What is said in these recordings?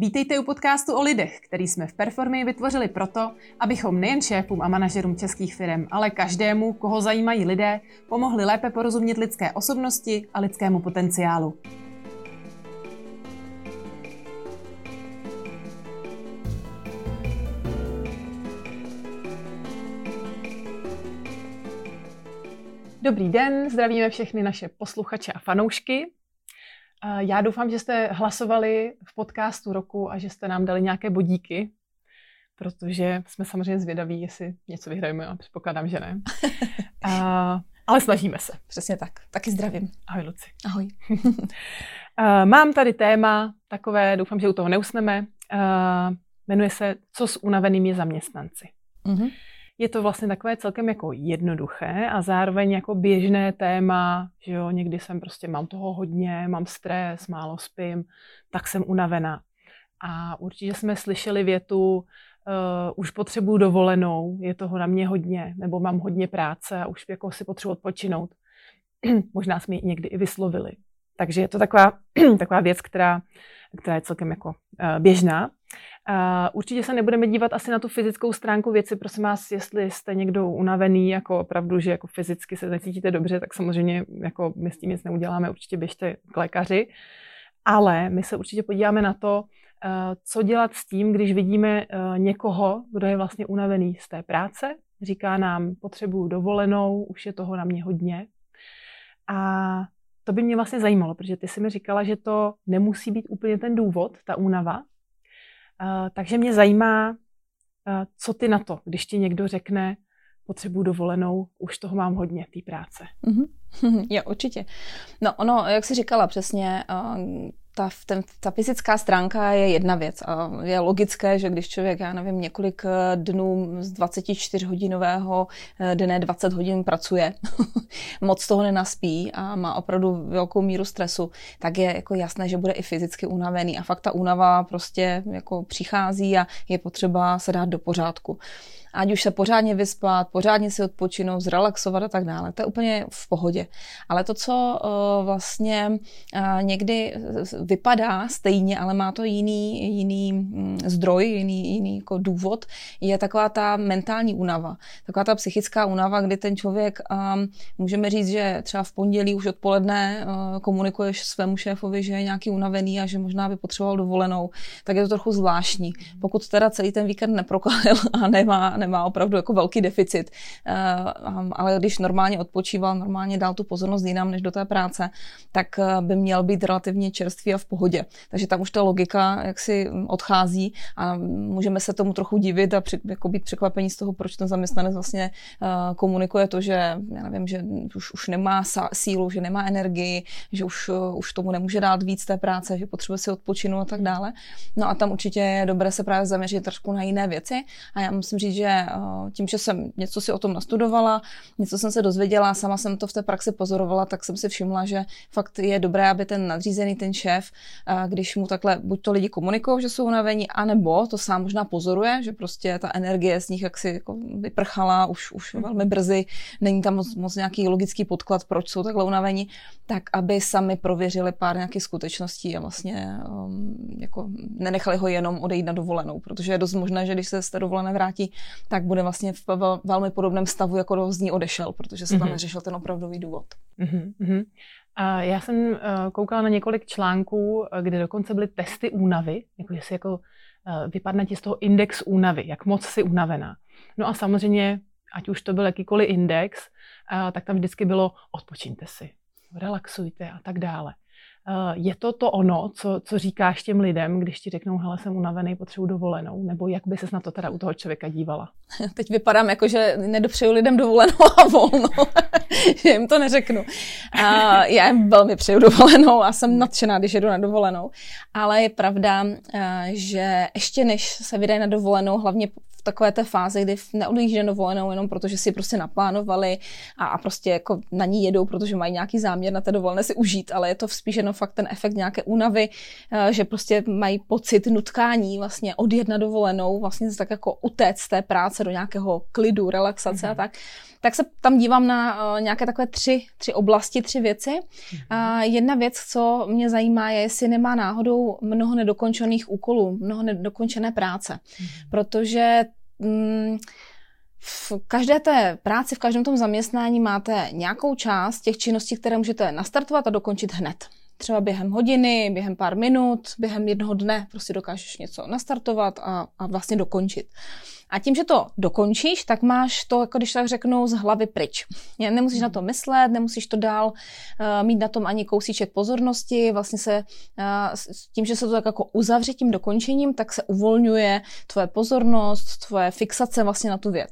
Vítejte u podcastu o lidech, který jsme v Performy vytvořili proto, abychom nejen šéfům a manažerům českých firm, ale každému, koho zajímají lidé, pomohli lépe porozumět lidské osobnosti a lidskému potenciálu. Dobrý den, zdravíme všechny naše posluchače a fanoušky. Já doufám, že jste hlasovali v podcastu roku a že jste nám dali nějaké bodíky, protože jsme samozřejmě zvědaví, jestli něco vyhrajeme a předpokládám, že ne. A, ale snažíme se. Přesně tak. Taky zdravím. Ahoj, Luci. Ahoj. Mám tady téma takové, doufám, že u toho neusneme. Jmenuje se Co s unavenými zaměstnanci. Mm-hmm je to vlastně takové celkem jako jednoduché a zároveň jako běžné téma, že jo, někdy jsem prostě, mám toho hodně, mám stres, málo spím, tak jsem unavená. A určitě jsme slyšeli větu, uh, už potřebuju dovolenou, je toho na mě hodně, nebo mám hodně práce a už jako si potřebuji odpočinout. Možná jsme ji někdy i vyslovili. Takže je to taková, taková věc, která, která je celkem jako uh, běžná. Uh, určitě se nebudeme dívat asi na tu fyzickou stránku věci, prosím vás, jestli jste někdo unavený, jako opravdu, že jako fyzicky se necítíte dobře, tak samozřejmě jako my s tím nic neuděláme, určitě běžte k lékaři. Ale my se určitě podíváme na to, uh, co dělat s tím, když vidíme uh, někoho, kdo je vlastně unavený z té práce, říká nám, potřebuju dovolenou, už je toho na mě hodně. A to by mě vlastně zajímalo, protože ty si mi říkala, že to nemusí být úplně ten důvod, ta únava, Uh, takže mě zajímá, uh, co ty na to, když ti někdo řekne, potřebuji dovolenou, už toho mám hodně, té práce. Mm-hmm. jo, určitě. No ono, jak jsi říkala přesně, uh, ta, ten, ta fyzická stránka je jedna věc a je logické, že když člověk, já nevím, několik eh, dnů z 24-hodinového eh, dne 20 hodin pracuje, moc toho nenaspí a má opravdu velkou míru stresu, tak je jako jasné, že bude i fyzicky unavený. A fakt ta únava prostě jako přichází a je potřeba se dát do pořádku ať už se pořádně vyspat, pořádně si odpočinout, zrelaxovat a tak dále. To je úplně v pohodě. Ale to, co uh, vlastně uh, někdy vypadá stejně, ale má to jiný, jiný mm, zdroj, jiný, jiný jako důvod, je taková ta mentální únava. Taková ta psychická únava, kdy ten člověk, um, můžeme říct, že třeba v pondělí už odpoledne komunikuješ svému šéfovi, že je nějaký unavený a že možná by potřeboval dovolenou, tak je to trochu zvláštní. Pokud teda celý ten víkend neprokalil a nemá, nemá opravdu jako velký deficit. Eh, ale když normálně odpočíval, normálně dal tu pozornost jinam než do té práce, tak eh, by měl být relativně čerstvý a v pohodě. Takže tam už ta logika jak si odchází a můžeme se tomu trochu divit a jako být překvapení z toho, proč ten zaměstnanec vlastně eh, komunikuje to, že já nevím, že už, už nemá sílu, že nemá energii, že už, už tomu nemůže dát víc té práce, že potřebuje si odpočinout a tak dále. No a tam určitě je dobré se právě zaměřit trošku na jiné věci. A já musím říct, že Eh, tím, že jsem něco si o tom nastudovala, něco jsem se dozvěděla, sama jsem to v té praxi pozorovala, tak jsem si všimla, že fakt je dobré, aby ten nadřízený, ten šéf, eh, když mu takhle buď to lidi komunikují, že jsou unavení, anebo to sám možná pozoruje, že prostě ta energie z nich jaksi jako vyprchala už, už hmm. velmi brzy, není tam moc, moc nějaký logický podklad, proč jsou takhle unavení, tak aby sami prověřili pár nějakých skutečností a vlastně um, jako nenechali ho jenom odejít na dovolenou, protože je dost možné, že když se z té dovolené vrátí, tak bude vlastně v velmi podobném stavu, jako z ní odešel, protože se tam mm-hmm. neřešil ten opravdový důvod. Mm-hmm. A já jsem uh, koukala na několik článků, eh, kde dokonce byly testy únavy, jako jestli jako uh, vypadne ti z toho index únavy, jak moc si unavená. No a samozřejmě, ať už to byl jakýkoliv index, tak tam vždycky bylo odpočiňte si, relaxujte a tak dále. Eh, je to to ono, co, co říkáš těm lidem, když ti řeknou, hele, jsem unavený, potřebuji dovolenou? Nebo jak by ses na to teda u toho člověka dívala? Teď vypadám jako, že nedopřeju lidem dovolenou a volno, že jim to neřeknu. A já jim velmi přeju dovolenou a jsem nadšená, když jedu na dovolenou. Ale je pravda, eh, že ještě než se vydají na dovolenou, hlavně takové té fázi, kdy neodjíždí na dovolenou jenom protože si prostě naplánovali a, a prostě jako na ní jedou, protože mají nějaký záměr na té dovolené si užít, ale je to spíš jenom fakt ten efekt nějaké únavy, eh, že prostě mají pocit nutkání vlastně odjet na dovolenou, vlastně tak jako utéct z té práce do nějakého klidu, relaxace mm-hmm. a mhm. tak tak se tam dívám na uh, nějaké takové tři, tři oblasti, tři věci. Uh, jedna věc, co mě zajímá, je, jestli nemá náhodou mnoho nedokončených úkolů, mnoho nedokončené práce. Mm-hmm. Protože mm, v každé té práci, v každém tom zaměstnání máte nějakou část těch činností, které můžete nastartovat a dokončit hned. Třeba během hodiny, během pár minut, během jednoho dne prostě dokážeš něco nastartovat a, a vlastně dokončit. A tím, že to dokončíš, tak máš to, jako když tak řeknu, z hlavy pryč. Nemusíš na to myslet, nemusíš to dál uh, mít na tom ani kousíček pozornosti. Vlastně se uh, tím, že se to tak jako uzavře tím dokončením, tak se uvolňuje tvoje pozornost, tvoje fixace vlastně na tu věc.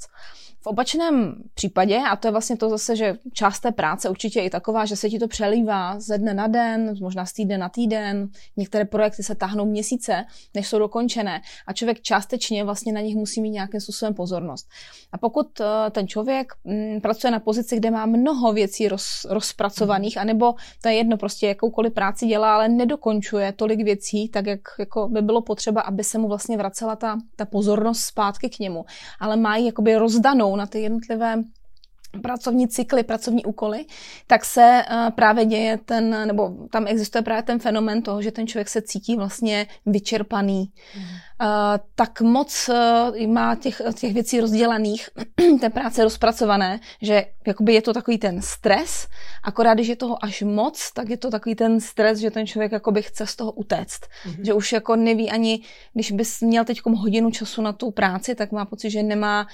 V opačném případě, a to je vlastně to zase, že část té práce určitě je i taková, že se ti to přelívá ze dne na den, možná z týdne na týden, některé projekty se tahnou měsíce, než jsou dokončené a člověk částečně vlastně na nich musí mít nějakým způsobem pozornost. A pokud eh, ten člověk mm, pracuje na pozici, kde má mnoho věcí roz, rozpracovaných, anebo to je jedno, prostě jakoukoliv práci dělá, ale nedokončuje tolik věcí, tak jak jako by bylo potřeba, aby se mu vlastně vracela ta, ta pozornost zpátky k němu, ale má ji jakoby rozdanou na ty jednotlivé pracovní cykly, pracovní úkoly, tak se uh, právě děje ten, nebo tam existuje právě ten fenomen toho, že ten člověk se cítí vlastně vyčerpaný. Mm. Uh, tak moc uh, má těch, těch věcí rozdělaných, té práce rozpracované, že jakoby je to takový ten stres, akorát když je toho až moc, tak je to takový ten stres, že ten člověk jakoby chce z toho utéct. Mm-hmm. Že už jako neví ani, když bys měl teď hodinu času na tu práci, tak má pocit, že nemá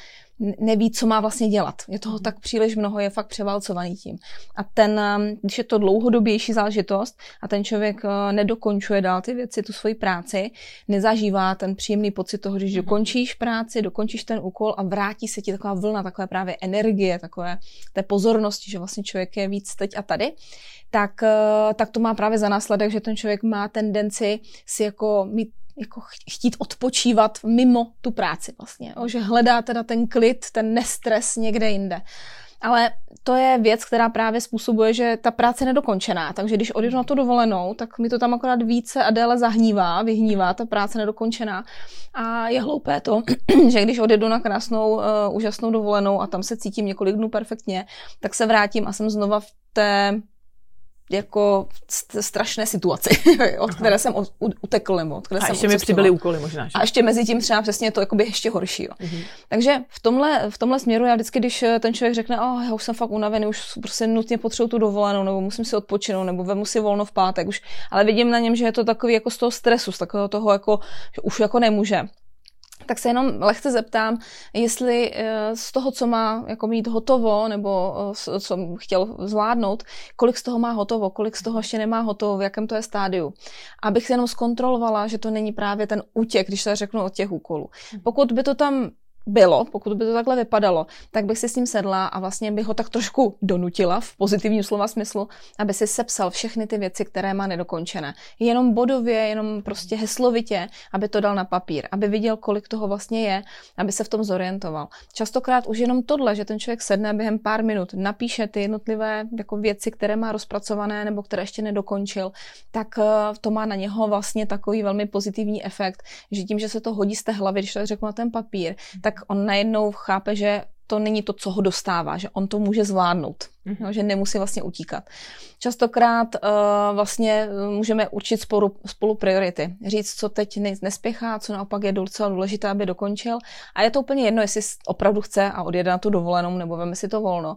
neví, co má vlastně dělat. Je toho tak příliš mnoho, je fakt převálcovaný tím. A ten, um, když je to dlouhodobější záležitost a ten člověk nedokončuje dál ty věci, tu svoji práci, nezažívá ten příjemný pocit toho, že mhm. dokončíš práci, dokončíš ten úkol a vrátí se ti taková vlna, takové právě energie, takové té pozornosti, že vlastně člověk je víc teď a tady, tak, uh, tak to má právě za následek, že ten člověk má tendenci si jako mít jako chtít odpočívat mimo tu práci vlastně, jo? že hledá teda ten klid, ten nestres někde jinde. Ale to je věc, která právě způsobuje, že ta práce je nedokončená. Takže když odjedu na to dovolenou, tak mi to tam akorát více a déle zahnívá, vyhnívá ta práce nedokončená. A je hloupé to, že když odjedu na krásnou, uh, úžasnou dovolenou a tam se cítím několik dnů perfektně, tak se vrátím a jsem znova v té jako strašné situaci, od Aha. které jsem utekl nebo od které a jsem ještě mi přibyly úkoly možná. Že? A ještě mezi tím třeba přesně to jakoby ještě horší. Jo. Mhm. Takže v tomhle, v tomhle směru já vždycky, když eh, ten člověk řekne, oh, já už jsem fakt unavený, už prostě nutně potřebuji tu dovolenou, nebo musím si odpočinout, nebo vemu si volno v pátek, už, ale vidím na něm, že je to takový jako z toho stresu, z takového toho, jako, že už jako nemůže tak se jenom lehce zeptám, jestli eh, z toho, co má jako mít hotovo, nebo eh, co chtěl zvládnout, kolik z toho má hotovo, kolik z toho ještě nemá hotovo, v jakém to je stádiu. Abych se jenom zkontrolovala, že to není právě ten útěk, když se řeknu od těch úkolů. Pokud by to tam bylo, pokud by to takhle vypadalo, tak bych si s ním sedla a vlastně bych ho tak trošku donutila v pozitivním slova smyslu, aby si sepsal všechny ty věci, které má nedokončené. Jenom bodově, jenom prostě heslovitě, aby to dal na papír, aby viděl, kolik toho vlastně je, aby se v tom zorientoval. Častokrát už jenom tohle, že ten člověk sedne během pár minut, napíše ty jednotlivé jako věci, které má rozpracované nebo které ještě nedokončil, tak eh, to má na něho vlastně takový velmi pozitivní efekt, že tím, že se to hodí z té hlavy, když to řeknu na ten papír, tak tak on najednou chápe, že to není to, co ho dostává, že on to může zvládnout, mm-hmm. no, že nemusí vlastně utíkat. Častokrát uh, vlastně můžeme určit spolu, spolu priority, říct, co teď nespěchá, co naopak je docela důležité, aby dokončil. A je to úplně jedno, jestli opravdu chce a odjede na tu dovolenou, nebo veme si to volno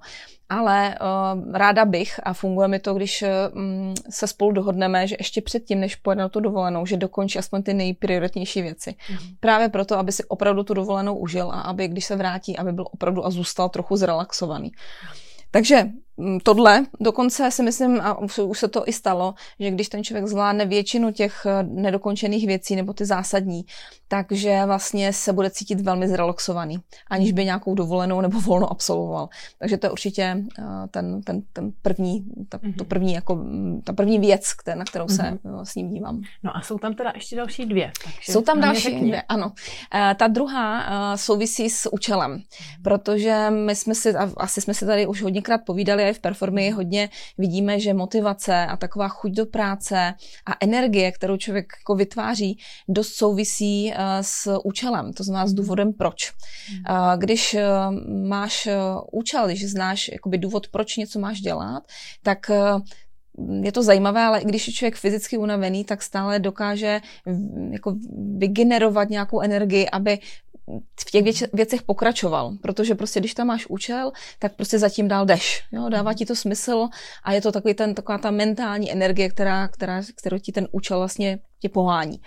ale uh, ráda bych, a funguje mi to, když um, se spolu dohodneme, že ještě předtím, než pojede na tu dovolenou, že dokončí aspoň ty nejprioritnější věci. Mm. Právě proto, aby si opravdu tu dovolenou užil a aby, když se vrátí, aby byl opravdu a zůstal trochu zrelaxovaný. Takže Mm, tohle. Dokonce si myslím, a už se to i stalo, že když ten člověk zvládne většinu těch eh, nedokončených věcí nebo ty zásadní, takže vlastně se bude cítit velmi zrelaxovaný, aniž by nějakou dovolenou nebo volno absolvoval. Takže to je určitě eh, ten, ten, ten první, ta, to mhm. první, jako, mm, ta první věc, na kterou se mm-hmm. s ním dívám. No a jsou tam teda ještě další dvě. Takže jsou tam další řekni. dvě, ano. Ta druhá souvisí s účelem, mhm. protože my jsme si, asi jsme si tady už hodněkrát povídali, i v performy hodně vidíme, že motivace a taková chuť do práce a energie, kterou člověk jako vytváří, dost souvisí uh, s účelem, to znamená s mhm. důvodem proč. Uh, když uh, máš účel, když znáš jakoby důvod, proč něco máš dělat, tak je to zajímavé, ale když je člověk fyzicky unavený, tak stále dokáže jako vygenerovat nějakou energii, aby v těch věc, věcech pokračoval, protože prostě když tam máš účel, tak prostě zatím dál jdeš. Jo? Dává ti to smysl a je to takový ten, taková ta mentální energie, která, která, kterou ti ten účel vlastně tě pohání.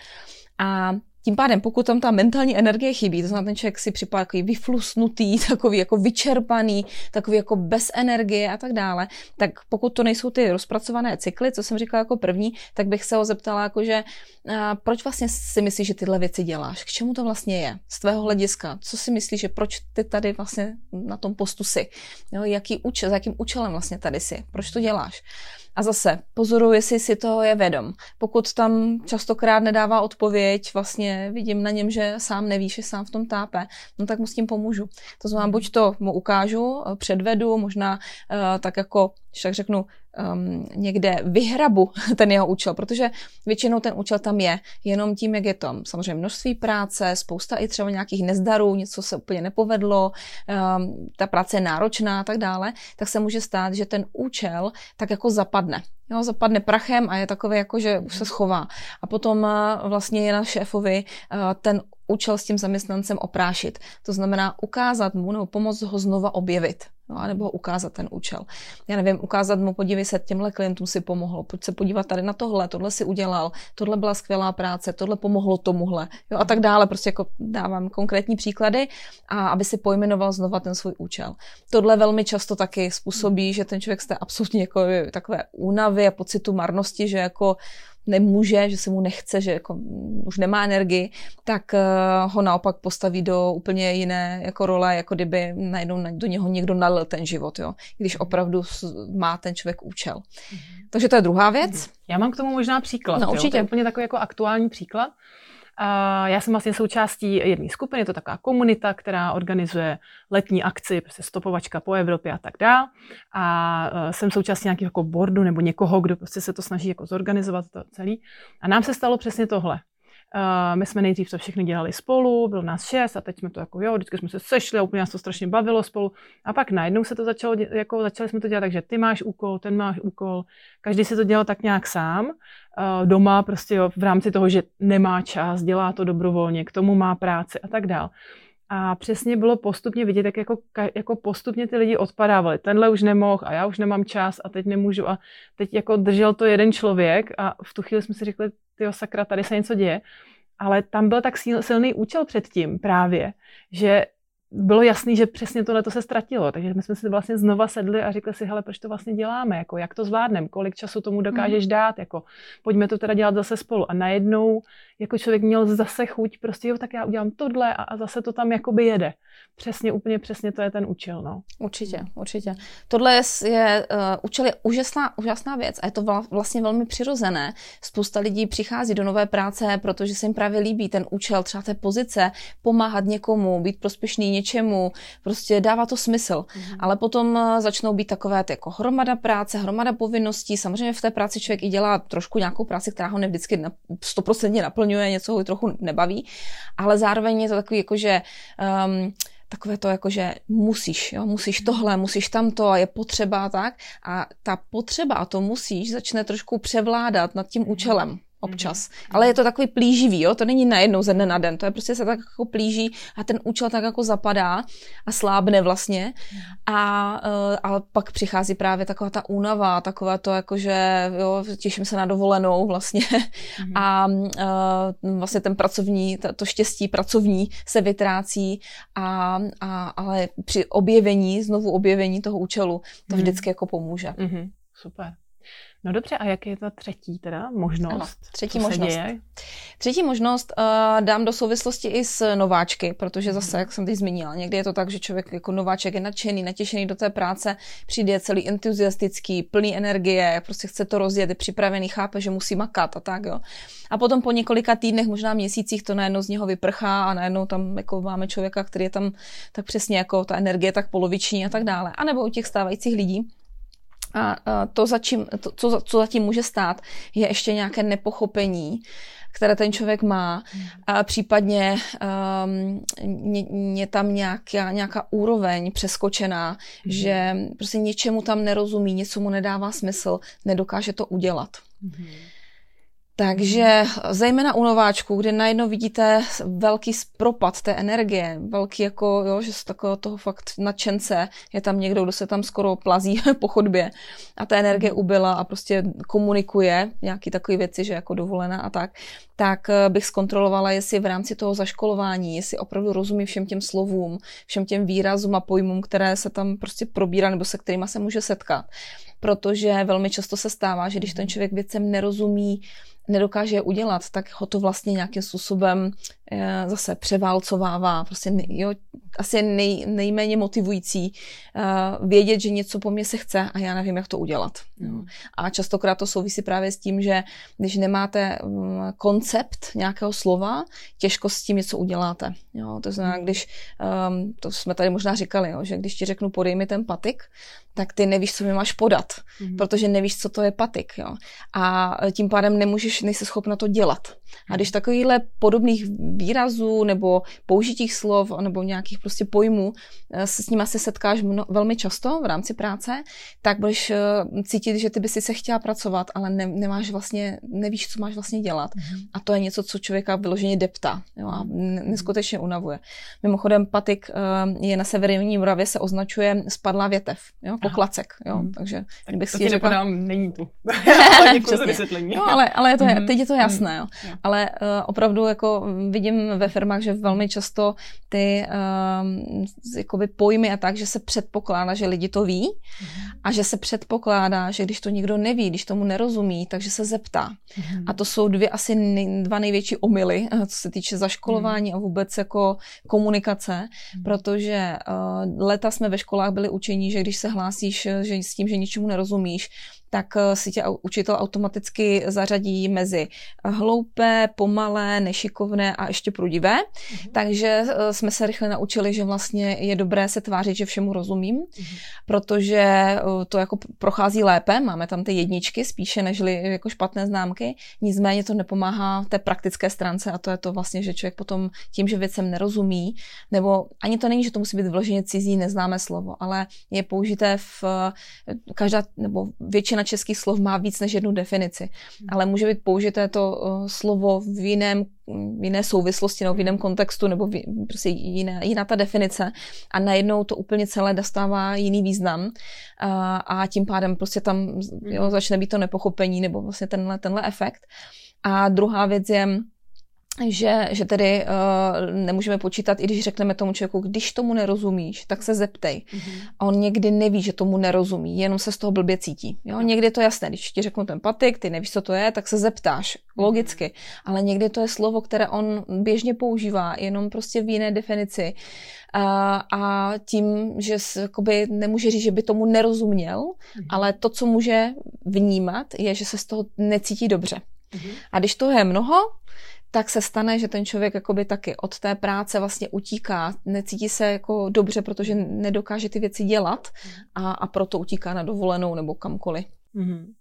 A tím pádem, pokud tam ta mentální energie chybí, to znamená, ten člověk si připadá takový vyflusnutý, takový jako vyčerpaný, takový jako bez energie a tak dále, tak pokud to nejsou ty rozpracované cykly, co jsem říkala jako první, tak bych se ho zeptala, jako, že proč vlastně si myslíš, že tyhle věci děláš? K čemu to vlastně je? Z tvého hlediska, co si myslíš, že proč ty tady vlastně na tom postu jsi? Jo, jaký účel, za jakým účelem vlastně tady jsi? Proč to děláš? A zase pozoruji, jestli si to je vědom. Pokud tam častokrát nedává odpověď, vlastně vidím na něm, že sám neví, že sám v tom tápe, no tak mu s tím pomůžu. To znamená, buď to mu ukážu, předvedu, možná uh, tak jako, když tak řeknu, um, někde vyhrabu ten jeho účel, protože většinou ten účel tam je, jenom tím, jak je tam samozřejmě množství práce, spousta i třeba nějakých nezdarů, něco se úplně nepovedlo, um, ta práce je náročná a tak dále, tak se může stát, že ten účel tak jako zapadne. Jo, zapadne prachem a je takový jako, že už se schová. A potom uh, vlastně je na šéfovi uh, ten účel s tím zaměstnancem oprášit. To znamená ukázat mu nebo pomoct ho znova objevit. No, nebo ho ukázat ten účel. Já nevím, ukázat mu, podívej se, těmhle klientům si pomohlo, pojď se podívat tady na tohle, tohle si udělal, tohle byla skvělá práce, tohle pomohlo tomuhle, jo, a tak dále. Prostě jako dávám konkrétní příklady a aby si pojmenoval znova ten svůj účel. Tohle velmi často taky způsobí, že ten člověk jste absolutně jako takové únavy a pocitu marnosti, že jako nemůže, že se mu nechce, že jako už nemá energii, tak uh, ho naopak postaví do úplně jiné jako role, jako kdyby najednou do něho někdo nalil ten život, jo? když mhm. opravdu má ten člověk účel. Mm-hmm. Takže to je druhá věc. Mm-hmm. Já mám k tomu možná příklad. No, určitě. Jo? To je úplně takový jako aktuální příklad. Já jsem vlastně součástí jedné skupiny, je to taková komunita, která organizuje letní akci, prostě stopovačka po Evropě a tak dále. A e, jsem součástí nějakého jako boardu nebo někoho, kdo prostě se to snaží jako zorganizovat to celý. A nám se stalo přesně tohle. Uh, my jsme nejdřív to všechny dělali spolu, bylo nás šest a teď jsme to jako jo, vždycky jsme se sešli a úplně nás to strašně bavilo spolu. A pak najednou se to začalo, jako začali jsme to dělat tak, že ty máš úkol, ten máš úkol, každý si to dělal tak nějak sám, uh, doma prostě jo, v rámci toho, že nemá čas, dělá to dobrovolně, k tomu má práci a tak dál. A přesně bylo postupně vidět, jak jako, jako postupně ty lidi odpadávali. Tenhle už nemohl a já už nemám čas a teď nemůžu. A teď jako držel to jeden člověk a v tu chvíli jsme si řekli, ty sakra, tady se něco děje. Ale tam byl tak silný účel předtím právě, že bylo jasný, že přesně tohle to se ztratilo. Takže my jsme si vlastně znova sedli a řekli si, hele, proč to vlastně děláme, jako, jak to zvládneme, kolik času tomu dokážeš mm. dát, jako, pojďme to teda dělat zase spolu. A najednou jako člověk měl zase chuť, prostě jo, tak já udělám tohle a, a zase to tam jakoby jede. Přesně, úplně přesně to je ten účel, no. Určitě, určitě. Tohle je, je uh, účel je úžasná, úžasná věc a je to vlastně velmi přirozené. Spousta lidí přichází do nové práce, protože se jim právě líbí ten účel, třeba té pozice, pomáhat někomu, být prospěšný něčemu, prostě dává to smysl. Mm-hmm. Ale potom uh, začnou být takové ty jako hromada práce, hromada povinností. Samozřejmě v té práci člověk i dělá trošku nějakou práci, která ho nevždycky 100% naplňuje něco ho trochu nebaví, ale zároveň je to takový jako, že um, takové to jako, že musíš, jo, musíš tohle, musíš tamto a je potřeba tak. A ta potřeba a to musíš začne trošku převládat nad tím účelem. Občas. Mm-hmm. Ale je to takový plíživý, jo? to není najednou ze dne na den, to je prostě se tak jako plíží a ten účel tak jako zapadá a slábne vlastně a, eh, a pak přichází právě taková ta únava, taková to jako, že jo, těším se na dovolenou vlastně mm-hmm. a, a eh, vlastně ten pracovní, to, to štěstí pracovní se vytrácí a, a, ale při objevení, znovu objevení toho účelu, to mm-hmm. vždycky jako pomůže. Mm-hmm. Super. No dobře, a jak je ta třetí teda možnost? Ano, třetí možnost. Děje? Třetí možnost uh, dám do souvislosti i s nováčky, protože zase, jak jsem teď zmínila, někdy je to tak, že člověk jako nováček je nadšený, natěšený do té práce, přijde celý entuziastický, plný energie, prostě chce to rozjet, je připravený, chápe, že musí makat a tak, jo. A potom po několika týdnech, možná měsících to najednou z něho vyprchá a najednou tam jako máme člověka, který je tam tak přesně jako ta energie tak poloviční a tak dále. A nebo u těch stávajících lidí, a to, začím, to co, co zatím může stát, je ještě nějaké nepochopení, které ten člověk má, a případně um, je tam nějaká, nějaká úroveň přeskočená, mm. že prostě něčemu tam nerozumí, něco mu nedává smysl, nedokáže to udělat. Mm. Takže zejména u nováčků, kdy najednou vidíte velký propad té energie, velký jako, jo, že z takového toho fakt nadšence je tam někdo, kdo se tam skoro plazí po chodbě a ta energie ubyla a prostě komunikuje nějaký takové věci, že jako dovolená a tak, tak eh, bych zkontrolovala, jestli v rámci toho zaškolování, jestli opravdu rozumí všem těm slovům, všem těm výrazům a pojmům, které se tam prostě probírá nebo se kterými se může setkat. Protože velmi často se stává, že když ten člověk věcem nerozumí, nedokáže je udělat, tak ho to vlastně nějakým způsobem eh, zase převálcovává. Prostě jo, asi nej, nejméně motivující uh, vědět, že něco po mně se chce a já nevím, jak to udělat. Jo. A častokrát to souvisí právě s tím, že když nemáte um, koncept nějakého slova, těžko s tím něco uděláte. Jo. To znamená, hmm. když, um, to jsme tady možná říkali, jo, že když ti řeknu podej mi ten patik, tak ty nevíš, co mi máš podat, mm-hmm. protože nevíš, co to je patik. Jo. A tím pádem nemůžeš, nejsi schopna to dělat. A když takovýhle podobných výrazů nebo použitých slov nebo nějakých prostě pojmů eh, se s nimi se setkáš mno, velmi často v rámci práce, tak budeš eh, cítit, že ty by si se chtěla pracovat, ale ne, nemáš vlastně, nevíš, co máš vlastně dělat. Mm-hmm. A to je něco, co člověka vyloženě deptá jo, a neskutečně unavuje. Mimochodem, patik eh, je na severní Moravě se označuje spadlá větev, jo, poklacek. Jo, mm-hmm. takže kdybych si řekla... není tu. ale vysvětlení. No, ale, ale je to, mm-hmm. teď je to jasné. Jo. Ale uh, opravdu jako vidím ve firmách, že velmi často ty uh, jakoby pojmy a tak, že se předpokládá, že lidi to ví mm-hmm. a že se předpokládá, že když to nikdo neví, když tomu nerozumí, takže se zeptá. Mm-hmm. A to jsou dvě asi nej, dva největší omily, eh, co se týče zaškolování mm-hmm. a vůbec jako komunikace, mm-hmm. protože uh, leta jsme ve školách byli učení, že když se hlásíš že s tím, že ničemu nerozumíš, tak eh, si tě učitel automaticky zařadí mezi hloupé, pomalé, nešikovné a ještě prudivé. Mm-hmm. Takže eh, jsme se rychle naučili, že vlastně je dobré se tvářit, že všemu rozumím, mm-hmm. protože eh, to jako prochází lépe, máme tam ty jedničky spíše nežli jako špatné známky, nicméně to nepomáhá té praktické stránce a to je to vlastně, že člověk potom tím, že věcem nerozumí, nebo ani to není, že to musí být vloženě cizí, neznámé slovo, ale je použité v každá, nebo většina většina českých slov má víc než jednu definici, hmm. ale může být použité to uh, slovo v jiném v jiné souvislosti nebo v jiném kontextu nebo v, prostě jiná, jiná ta definice a najednou to úplně celé dostává jiný význam a, a tím pádem prostě tam jo, hmm. začne být to nepochopení nebo vlastně tenhle, tenhle efekt. A druhá věc je, že, že tedy uh, nemůžeme počítat, i když řekneme tomu člověku, když tomu nerozumíš, tak se zeptej. Mm-hmm. A on někdy neví, že tomu nerozumí, jenom se z toho blbě cítí. Jo? Někdy je to jasné, když ti řeknu ten patik, ty nevíš, co to je, tak se zeptáš, mm-hmm. logicky. Ale někdy to je slovo, které on běžně používá, jenom prostě v jiné definici. A, a tím, že jakoby nemůže říct, že by tomu nerozuměl, mm-hmm. ale to, co může vnímat, je, že se z toho necítí dobře. Mm-hmm. A když to je mnoho, tak se stane, že ten člověk jakoby taky od té práce vlastně utíká, necítí se jako dobře, protože nedokáže ty věci dělat a, a proto utíká na dovolenou nebo kamkoliv. Mm-hmm.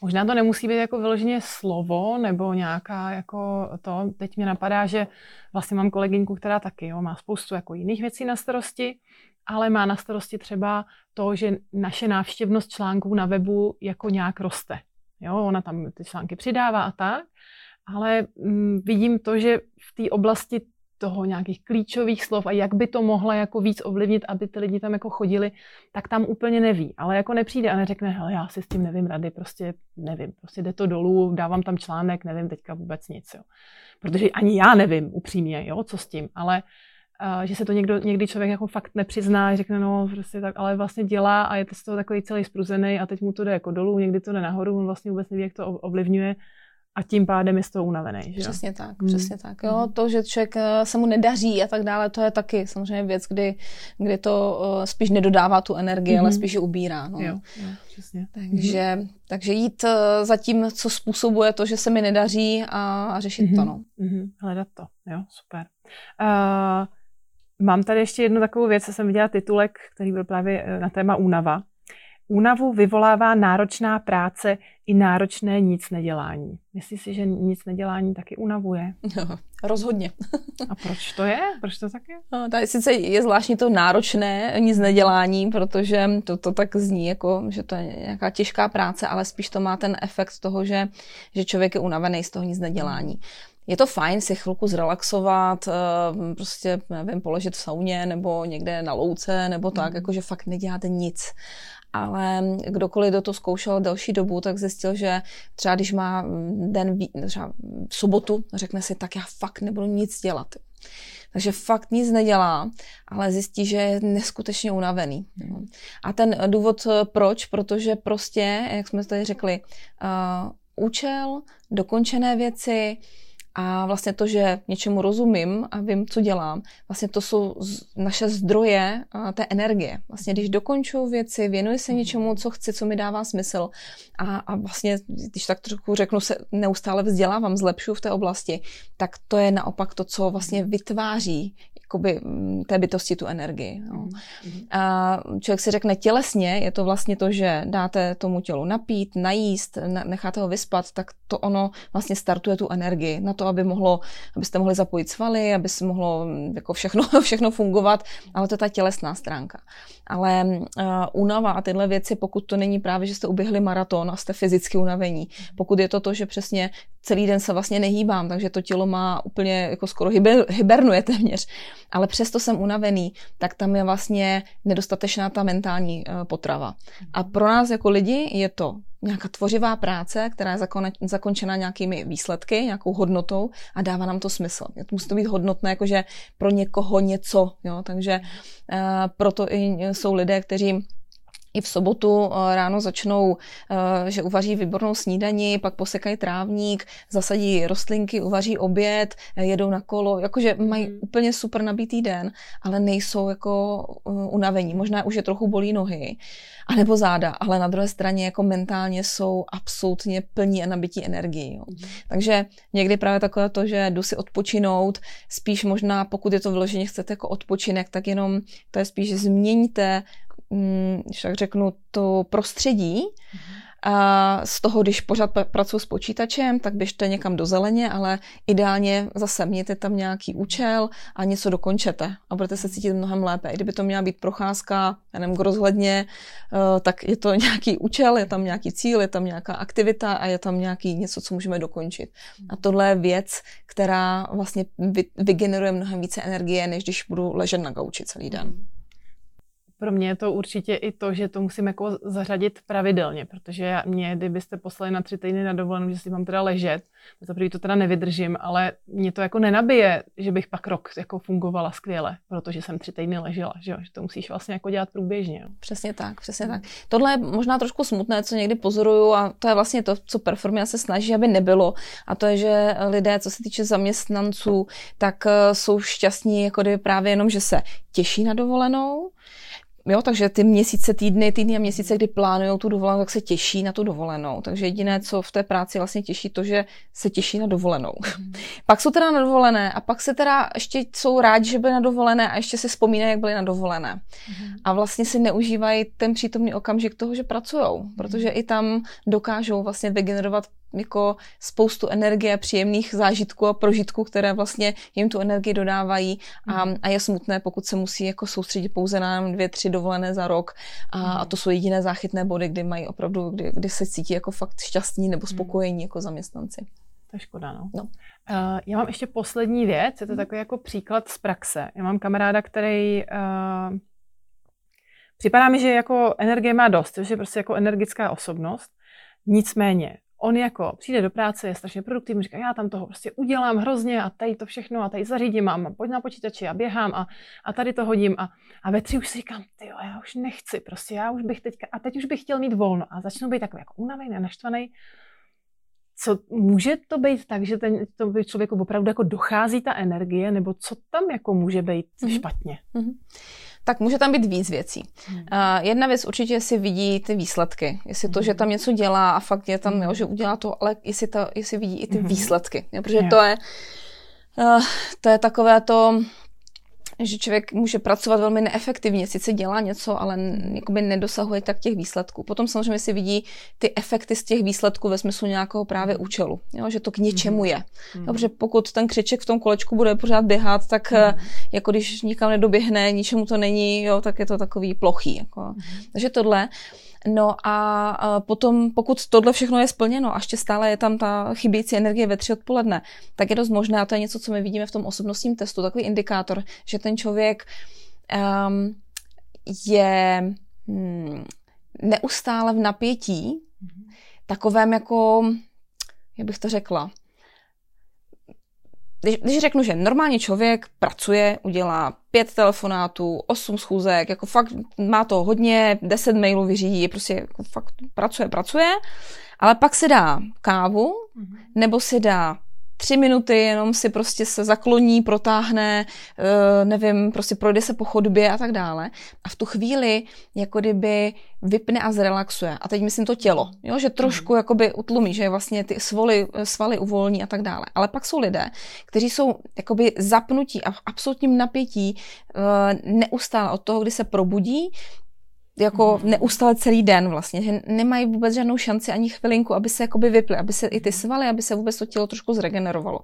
Možná to nemusí být jako vyloženě slovo nebo nějaká jako to. Teď mě napadá, že vlastně mám kolegyňku, která taky jo, má spoustu jako jiných věcí na starosti, ale má na starosti třeba to, že naše návštěvnost článků na webu jako nějak roste. Jo, ona tam ty články přidává a tak, ale mm, vidím to, že v té oblasti toho nějakých klíčových slov a jak by to mohla jako víc ovlivnit, aby ty lidi tam jako chodili, tak tam úplně neví. Ale jako nepřijde a neřekne, hele, já si s tím nevím rady, prostě nevím, prostě jde to dolů, dávám tam článek, nevím teďka vůbec nic, jo. Protože ani já nevím upřímně, jo, co s tím, ale uh, že se to někdo, někdy člověk jako fakt nepřizná, řekne, no prostě tak, ale vlastně dělá a je to z toho takový celý spruzený a teď mu to jde jako dolů, někdy to jde nahoru, on vlastně vůbec neví, jak to ovlivňuje a tím pádem je z toho unavený. Že? Přesně tak, hmm. přesně tak. Jo, to, že člověk eh, se mu nedaří a tak dále, to je taky samozřejmě věc, kdy, kdy to uh, spíš nedodává tu energii, hmm. ale spíš ji ubírá. No. Jo, jo, přesně. Takže, hmm. takže jít uh, za tím, co způsobuje to, že se mi nedaří a, a řešit hmm. to. No. Hmm. Hledat to, jo, super. Uh, mám tady ještě jednu takovou věc, co jsem viděla titulek, který byl právě na téma únava. Únavu vyvolává náročná práce i náročné nic nedělání. Myslíš si, že nic nedělání taky unavuje? No, rozhodně. A proč to je? Proč to tak je? No, tady sice je zvláštní to náročné nic nedělání, protože to, to tak zní, jako, že to je nějaká těžká práce, ale spíš to má ten efekt toho, že, že člověk je unavený z toho nic nedělání. Je to fajn si chvilku zrelaxovat, eh, prostě, nevím, položit v sauně nebo někde na louce nebo tak, mm. jako že fakt neděláte nic ale kdokoliv do toho zkoušel delší dobu, tak zjistil, že třeba když má den, třeba sobotu, řekne si, tak já fakt nebudu nic dělat. Takže fakt nic nedělá, ale zjistí, že je neskutečně unavený. A ten důvod proč, protože prostě, jak jsme tady řekli, uh, účel, dokončené věci, a vlastně to, že něčemu rozumím a vím, co dělám, vlastně to jsou naše zdroje té energie. Vlastně když dokončuju věci, věnuji se něčemu, co chci, co mi dává smysl a, a vlastně, když tak trochu řeknu, se neustále vzdělávám, zlepšuju v té oblasti, tak to je naopak to, co vlastně vytváří jakoby, mm, té bytosti tu energii. No. A člověk si řekne tělesně, je to vlastně to, že dáte tomu tělu napít, najíst, necháte ho vyspat, tak to ono vlastně startuje tu energii na to, aby mohlo, abyste mohli zapojit svaly, aby se mohlo mm, jako všechno, všechno fungovat, ale to je ta tělesná stránka. Ale uh, únava a tyhle věci, pokud to není právě, že jste uběhli maraton a jste fyzicky unavení, pokud je to to, že přesně celý den se vlastně nehýbám, takže to tělo má úplně jako skoro hyber, hibernuje téměř, ale přesto jsem unavený, tak tam je vlastně nedostatečná ta mentální uh, potrava. A pro nás jako lidi je to nějaká tvořivá práce, která je zakončena nějakými výsledky, nějakou hodnotou a dává nám to smysl. Musí to být hodnotné, jakože pro někoho něco. Jo? Takže uh, proto i jsou lidé, kteří i v sobotu eh, ráno začnou, eh, že uvaří výbornou snídani, pak posekají trávník, zasadí rostlinky, uvaří oběd, eh, jedou na kolo, jakože mají mm. úplně super nabitý den, ale nejsou jako unavení. Možná už je trochu bolí nohy, anebo záda, ale na druhé straně jako mentálně jsou absolutně plní a nabití energii. Jo. Mm. Takže někdy právě takové to, že jdu si odpočinout, spíš možná, pokud je to vyloženě chcete jako odpočinek, tak jenom to je spíš změníte když tak řeknu, to prostředí. A z toho, když pořád pracuji s počítačem, tak běžte někam do zeleně, ale ideálně zase mějte tam nějaký účel a něco dokončete a budete se cítit mnohem lépe. I kdyby to měla být procházka, já nevím, k rozhledně, eh, tak je to nějaký účel, je tam nějaký cíl, je tam nějaká aktivita a je tam nějaký něco, co můžeme dokončit. A tohle je věc, která vlastně vygeneruje mnohem více energie, než když budu ležet na gauči celý den. Pro mě je to určitě i to, že to musím jako zařadit pravidelně, protože mě, kdybyste poslali na tři týdny na dovolenou, že si mám teda ležet, za to teda nevydržím, ale mě to jako nenabije, že bych pak rok jako fungovala skvěle, protože jsem tři týdny ležela, že, jo? že to musíš vlastně jako dělat průběžně. Jo? Přesně tak, přesně tak. Tohle je možná trošku smutné, co někdy pozoruju a to je vlastně to, co Performia se snaží, aby nebylo a to je, že lidé, co se týče zaměstnanců, tak eh, jsou šťastní jako kdyby právě jenom, že se těší na dovolenou, Jo, takže ty měsíce, týdny, týdny a měsíce, kdy plánují tu dovolenou, tak se těší na tu dovolenou. Takže jediné, co v té práci vlastně těší, to, že se těší na dovolenou. Mm. pak jsou teda na dovolené a pak se teda ještě jsou rádi, že byli na dovolené a ještě si vzpomínají, jak byli na dovolené. Mm. A vlastně si neužívají ten přítomný okamžik toho, že pracují, protože i tam dokážou vlastně vygenerovat jako spoustu energie, příjemných zážitků a prožitků, které vlastně jim tu energii dodávají a, mhm. a je smutné, pokud se musí jako soustředit pouze na dvě, tři dovolené za rok a, a to jsou jediné záchytné body, kdy mají opravdu, kdy, kdy se cítí jako fakt šťastní nebo spokojení jako zaměstnanci. To je škoda, no. no. Uh, já mám ještě poslední věc, je to takový jako příklad z praxe. Já mám kamaráda, který uh, připadá mi, že jako energie má dost, že je prostě jako energická osobnost. Nicméně, on jako přijde do práce, je strašně produktivní, říká, já tam toho prostě udělám hrozně a tady to všechno a tady zařídím a pojď na počítači a běhám a, a tady to hodím a, a ve tři už si říkám, ty já už nechci, prostě já už bych teďka, a teď už bych chtěl mít volno a začnu být takový jako unavený a naštvaný co může to být tak, že ten to člověku opravdu jako dochází ta energie, nebo co tam jako může být mm-hmm. špatně? Mm-hmm. Tak může tam být víc věcí. Mm. Uh, jedna věc určitě si vidí ty výsledky. Jestli to, že tam mhm. něco dělá a fakt je tam, mm. jo, že udělá to, ale jestli, to, jestli vidí i ty mm. výsledky. Jo, protože to je uh, to je takové to, že člověk může pracovat velmi neefektivně, sice dělá něco, ale jakoby nedosahuje tak těch výsledků. Potom samozřejmě si vidí ty efekty z těch výsledků ve smyslu nějakého právě účelu, jo, že to k něčemu je. Mm. Jo, protože pokud ten křiček v tom kolečku bude pořád běhat, tak mm. jako když nikam nedoběhne, ničemu to není, jo, tak je to takový plochý. Jako. Mm. Takže tohle. No a potom, pokud tohle všechno je splněno a ještě stále je tam ta chybějící energie ve tři odpoledne, tak je dost možné, a to je něco, co my vidíme v tom osobnostním testu, takový indikátor, že ten člověk um, je hmm, neustále v napětí, takovém jako, jak bych to řekla, když, když řeknu, že normálně člověk pracuje, udělá pět telefonátů, osm schůzek, jako fakt má to hodně, deset mailů vyřídí, prostě jako fakt pracuje, pracuje, ale pak si dá kávu, mm-hmm. nebo si dá tři minuty, jenom si prostě se zakloní, protáhne, uh, nevím, prostě projde se po chodbě a tak dále. A v tu chvíli jako kdyby vypne a zrelaxuje. A teď myslím to tělo, jo? že trošku mm. jakoby utlumí, že vlastně ty svaly, svaly uvolní a tak dále. Ale pak jsou lidé, kteří jsou jakoby zapnutí a v absolutním napětí uh, neustále od toho, kdy se probudí, jako mhm. neustále celý den vlastně, že nemají vůbec žádnou šanci ani chvilinku, aby se jakoby vyply, aby se i ty svaly, aby se vůbec to tělo trošku zregenerovalo.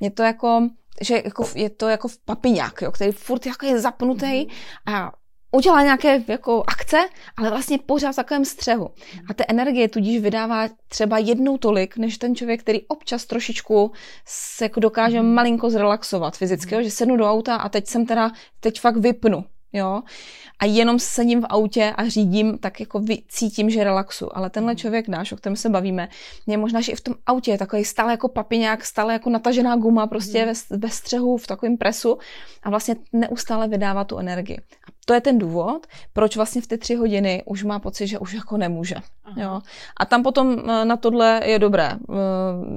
Je to jako, že jako, je to jako v papiňák, jo, který furt jako je zapnutý mhm. a udělá nějaké jako akce, ale vlastně pořád v takovém střehu. Mhm. A té energie tudíž vydává třeba jednou tolik, než ten člověk, který občas trošičku se jako dokáže malinko zrelaxovat fyzicky, jo? že sednu do auta a teď jsem teda, teď fakt vypnu jo, a jenom sedím v autě a řídím, tak jako cítím, že relaxu. Ale tenhle člověk náš, o kterém se bavíme, je možná, že i v tom autě je takový stále jako papiňák, stále jako natažená guma, prostě mm. ve, ve střehu, v takovém presu a vlastně neustále vydává tu energii. A to je ten důvod, proč vlastně v ty tři hodiny už má pocit, že už jako nemůže. Jo. A tam potom eh, na tohle je dobré. Eh,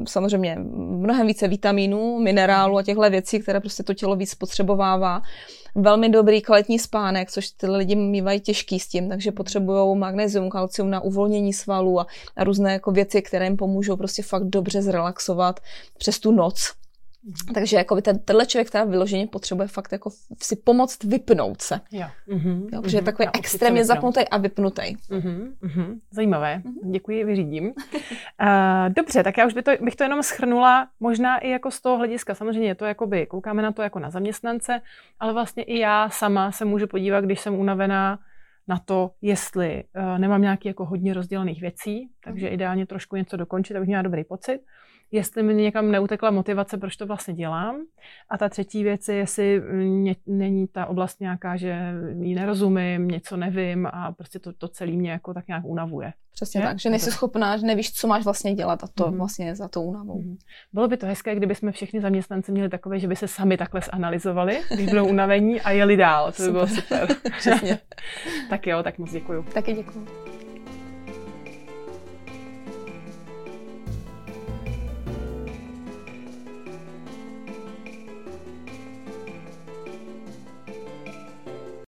samozřejmě mnohem více vitamínů, minerálů a těchto věcí, které prostě to tělo víc spotřebovává velmi dobrý kvalitní spánek, což ty lidi mývají těžký s tím, takže potřebují magnézium, kalcium na uvolnění svalů a, a různé jako věci, které jim pomůžou prostě fakt dobře zrelaxovat přes tu noc. Mm-hmm. Takže jako by ten, tenhle člověk teda vyloženě potřebuje fakt jako si pomoct vypnout se. Jo. Mm-hmm. jo protože mm-hmm. je takový extrémně zapnutý a vypnutý. Mm-hmm. Mm-hmm. Zajímavé. Mm-hmm. Děkuji, vyřídím. uh, dobře, tak já už by to, bych to jenom schrnula, možná i jako z toho hlediska. Samozřejmě je to jakoby, koukáme na to jako na zaměstnance, ale vlastně i já sama se můžu podívat, když jsem unavená, na to, jestli uh, nemám nějaký jako hodně rozdělených věcí, takže mm-hmm. ideálně trošku něco dokončit, abych měla dobrý pocit jestli mi někam neutekla motivace, proč to vlastně dělám. A ta třetí věc je, jestli mě, není ta oblast nějaká, že ji nerozumím, něco nevím a prostě to, to celé mě jako tak nějak unavuje. Přesně je? tak, že nejsi schopná, že nevíš, co máš vlastně dělat a to mm-hmm. vlastně za to únavou. Mm-hmm. Bylo by to hezké, kdyby jsme všichni zaměstnanci měli takové, že by se sami takhle zanalizovali, když budou unavení a jeli dál. To by super. bylo super. Přesně. tak jo, tak moc děkuju. Taky děkuju.